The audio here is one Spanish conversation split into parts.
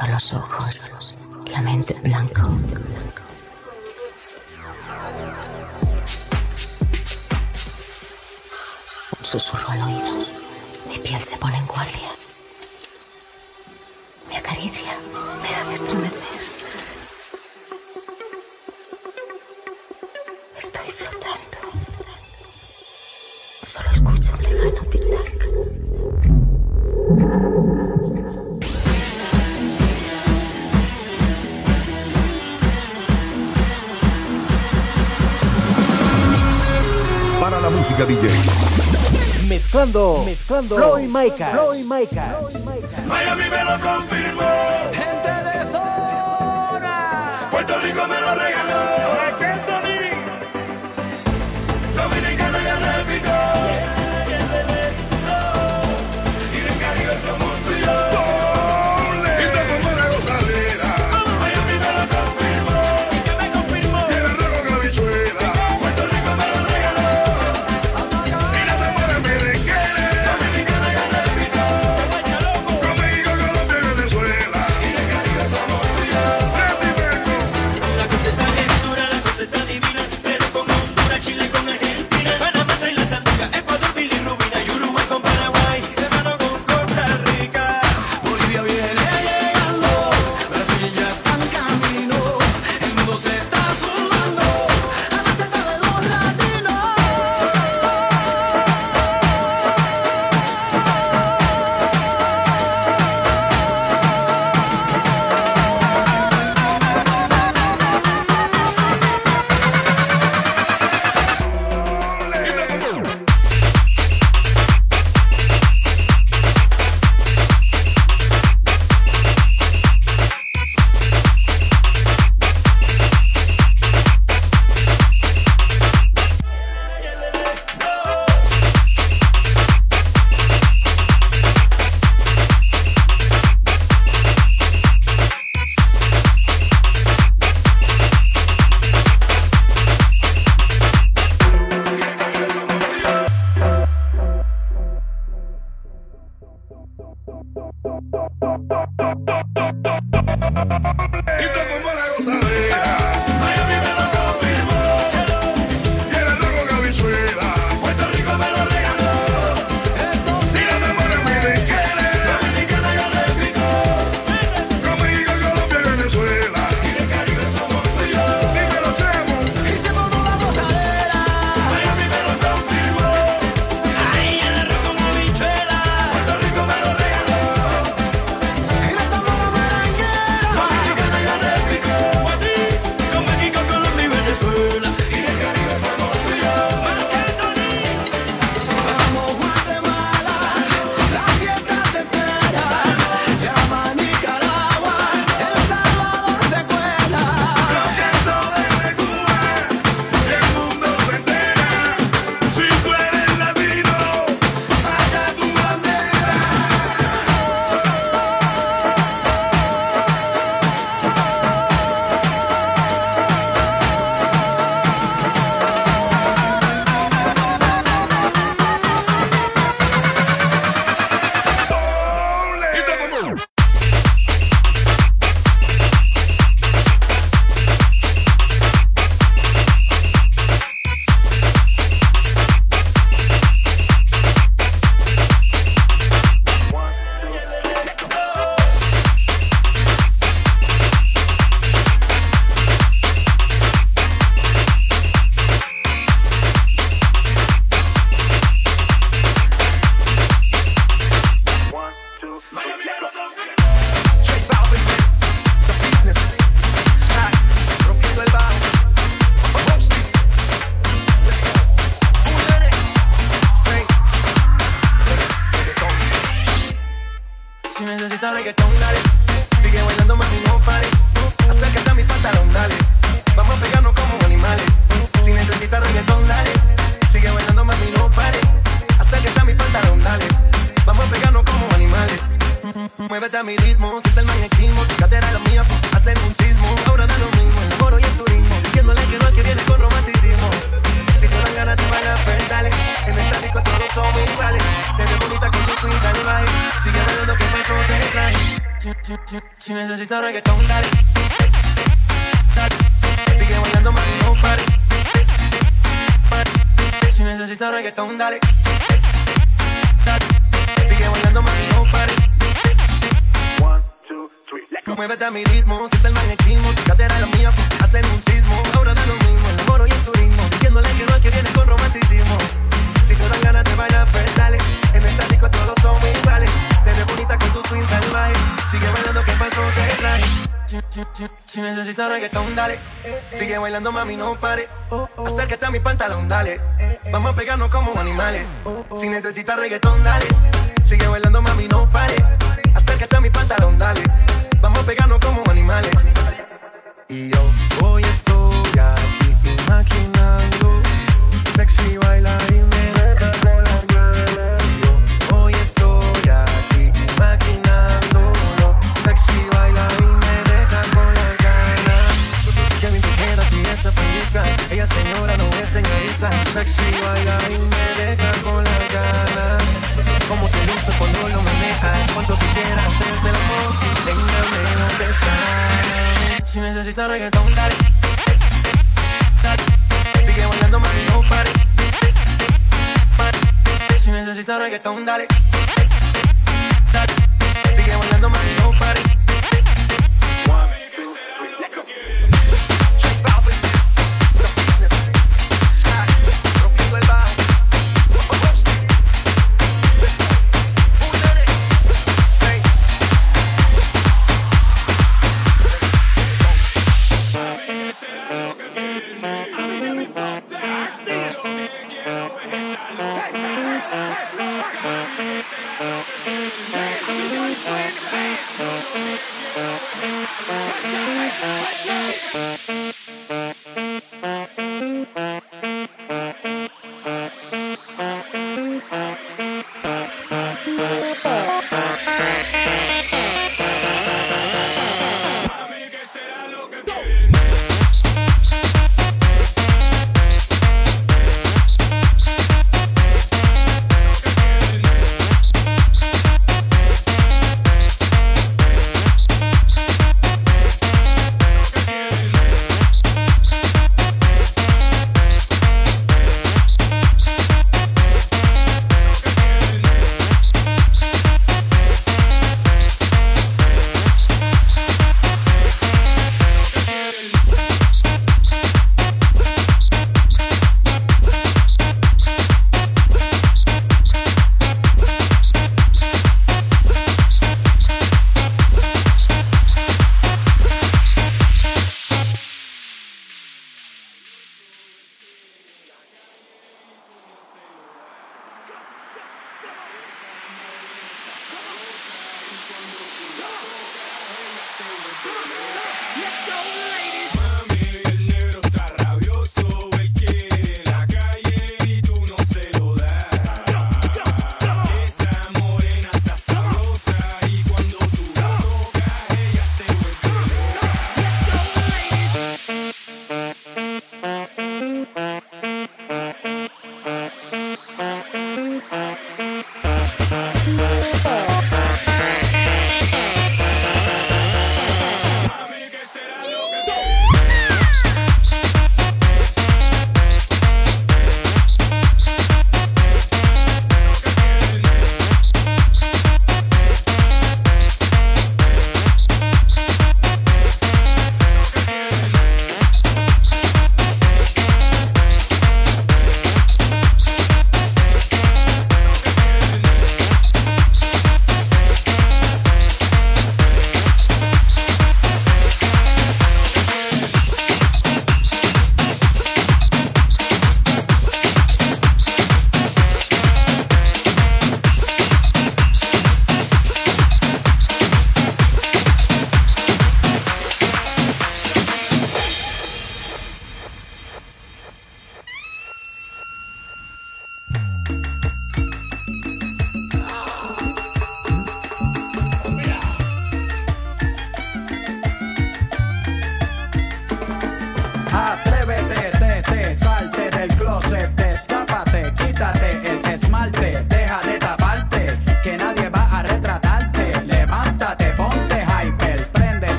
cierro los ojos, la mente en blanco. Un susurro al oído. Mi piel se pone en guardia. Me acaricia, me hace estremecer. Estoy flotando. Solo escucho un lejano tic-tac. música DJ. Mezclando, mezclando. Floyd Micah. Floyd Micah. Miami me lo confirmó. Gente de zona. Puerto Rico me lo regaló. Si, si necesitas reggaetón, dale. Sigue bailando, mami, no pare. Si necesitas reggaetón, dale. Sigue bailando, mami, no pare. Muévete a mi ritmo, siente el magnetismo Tu cadera la mía hacen un sismo Ahora da lo mismo, el amor y el turismo Diciéndole que no es que viene con romanticismo Si te dan ganas de bailar, pues dale En esta disco todos somos iguales Te ves bonita con tu swing salvaje Sigue bailando que pasó te si, si necesitas reggaetón, dale. Sigue bailando, mami, no pare. Acércate a mi pantalón, dale. Vamos a pegarnos como animales. Si necesitas reggaetón, dale. Sigue bailando, mami, no pare. Acércate a mi pantalón, dale. Vamos a pegarnos como animales. Y yo hoy estoy aquí imaginando. Sexy baila y me señorita Sexy baila y me deja con las ganas Como te gusta cuando lo manejas Cuánto quisieras hacerte el amor Enséñame dónde estás Si necesitas reggaetón, dale. Sigue bailando, mami, no pare. Si necesitas reggaetón, Dale. Sigue bailando, mami, no pare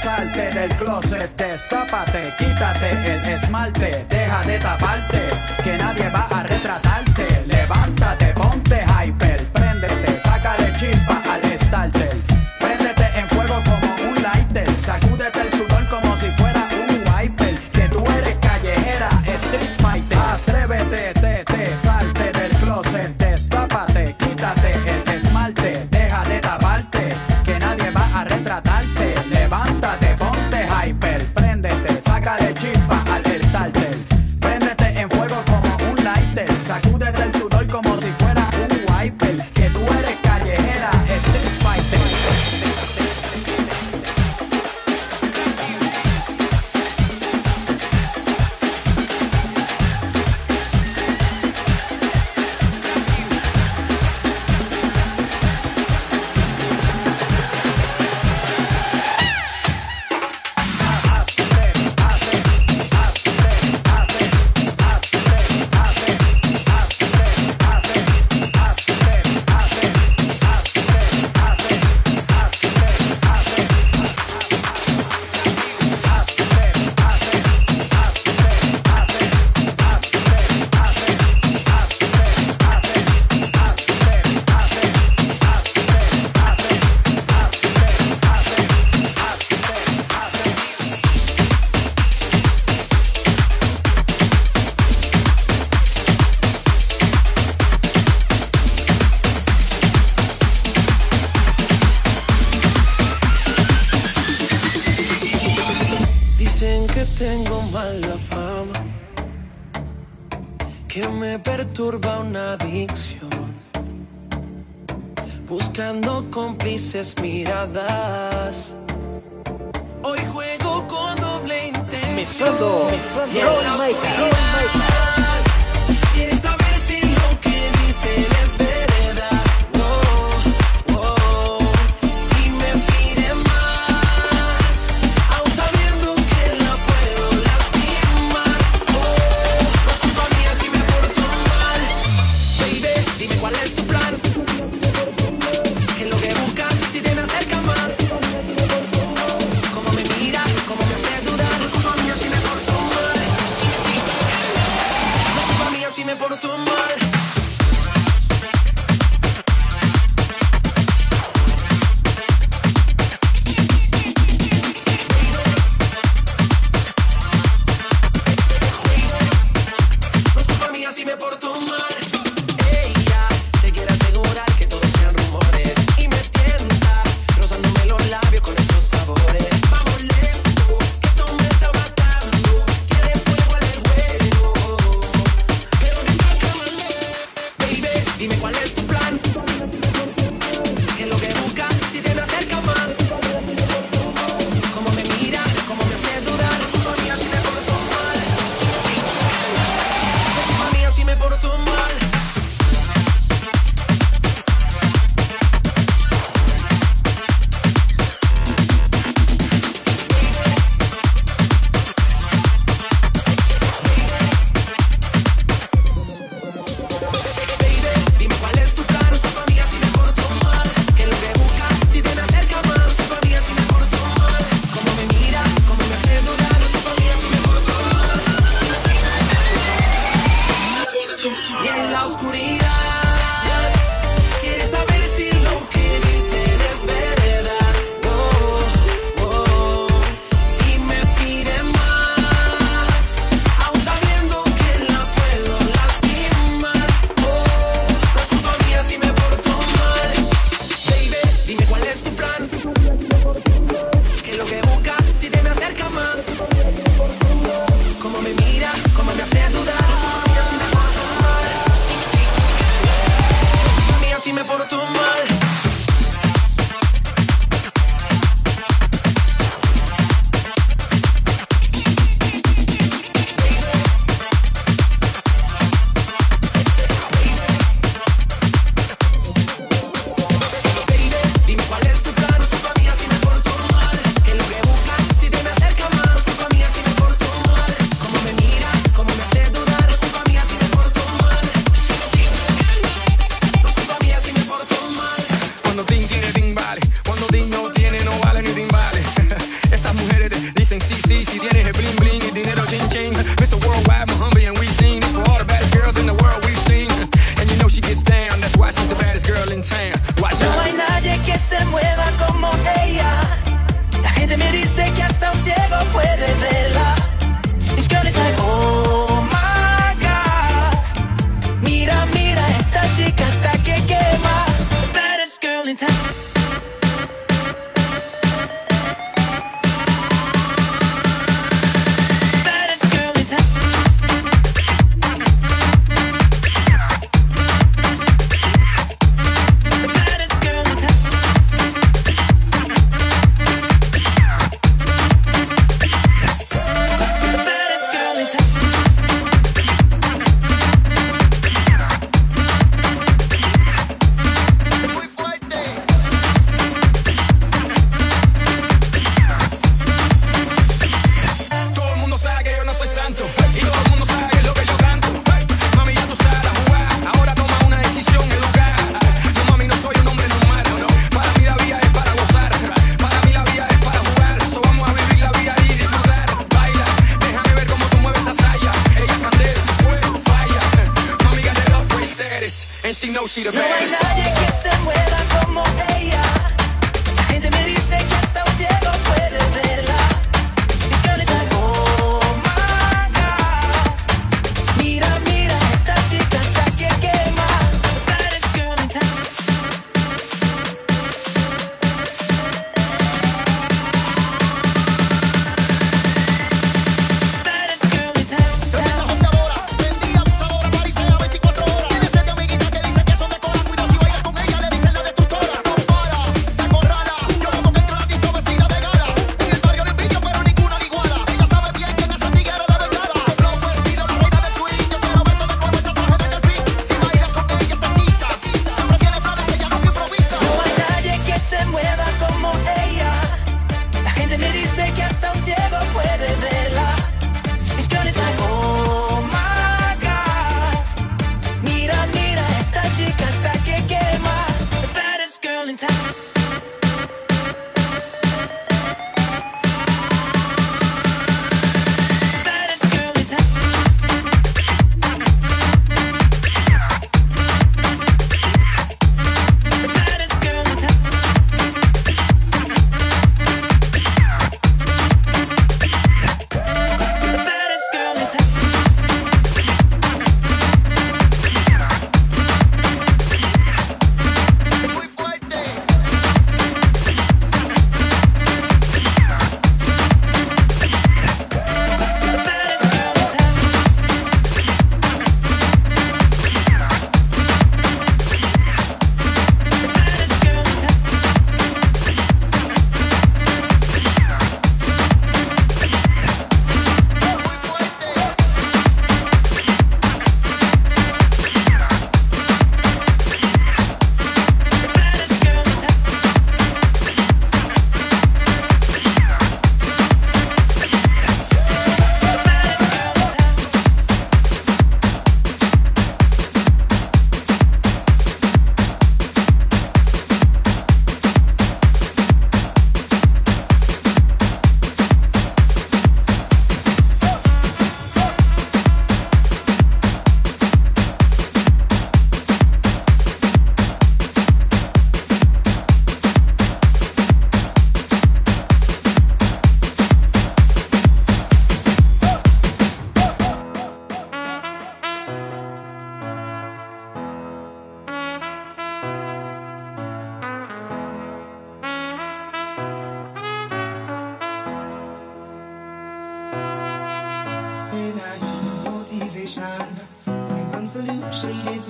salte del closet, destápate, quítate el esmalte, deja de taparte, que nadie va a retratarte, levántate, ponte hyper, préndete, sácale chispa.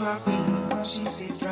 My queen, cause she stays strong.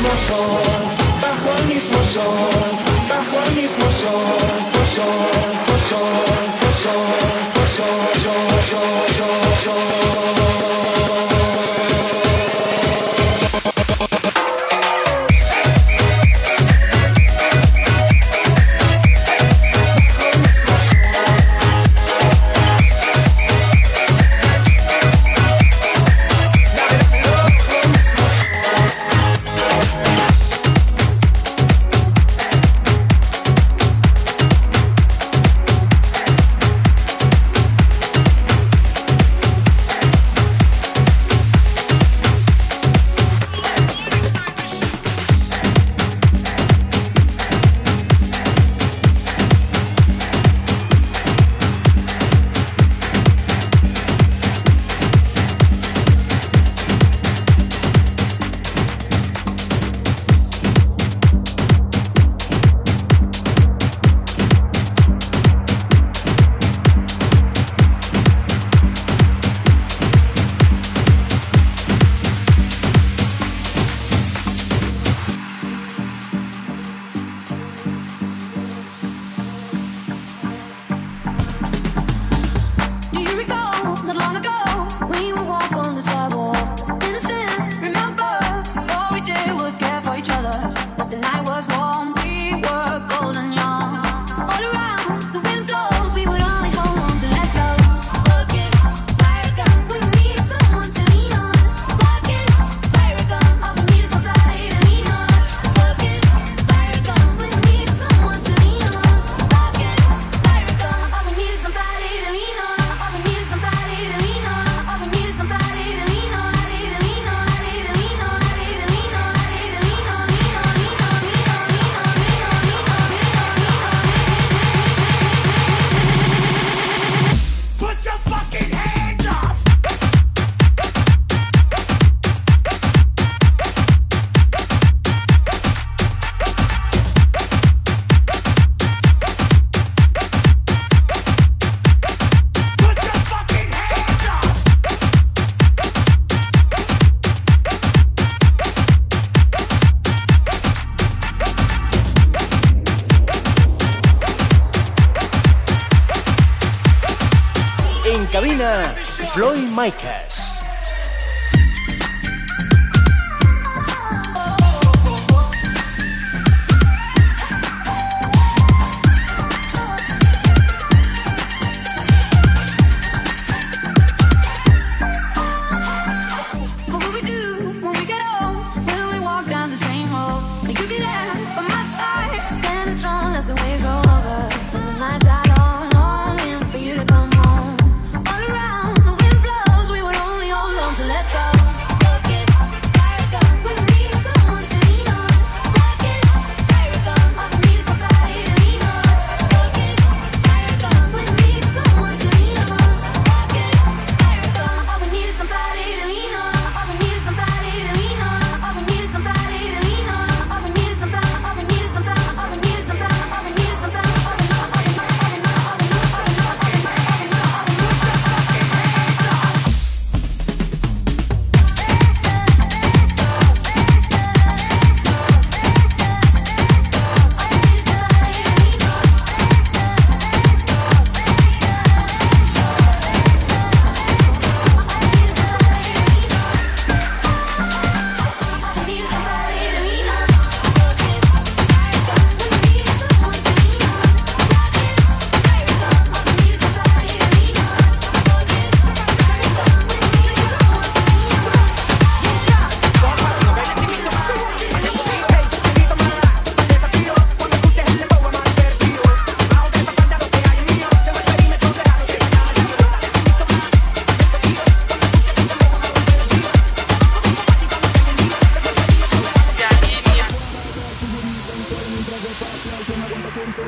mismo sol, bajo el mismo sol, bajo el mismo sol, sol. MyCash.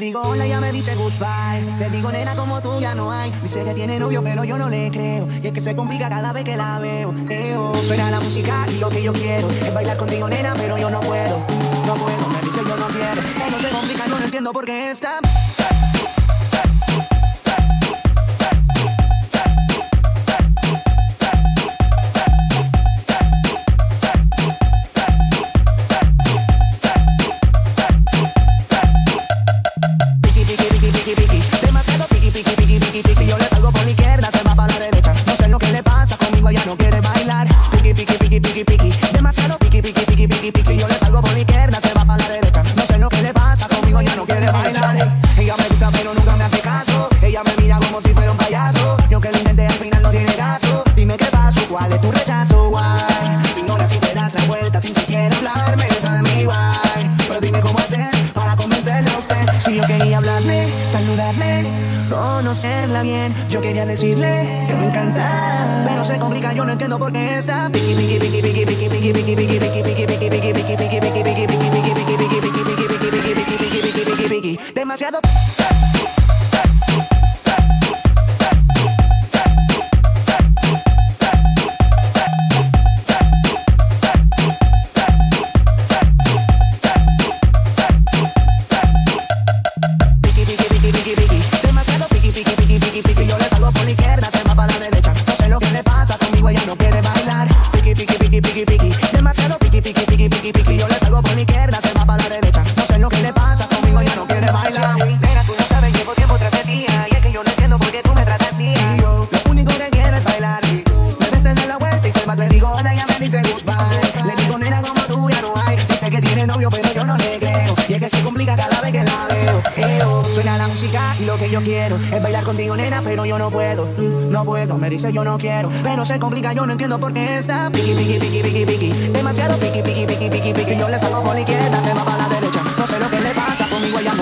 Digo hola, ya me dice goodbye. Le digo nena, como tú ya no hay. Dice que tiene novio, pero yo no le creo. Y es que se complica cada vez que la veo. Eo, suena la música y lo que yo quiero es bailar contigo, nena, pero yo no puedo. No puedo, me dice yo no quiero. No se complica, no entiendo por qué está.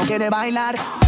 quiere bailar.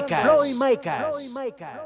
Mezclando, Floyd Micah.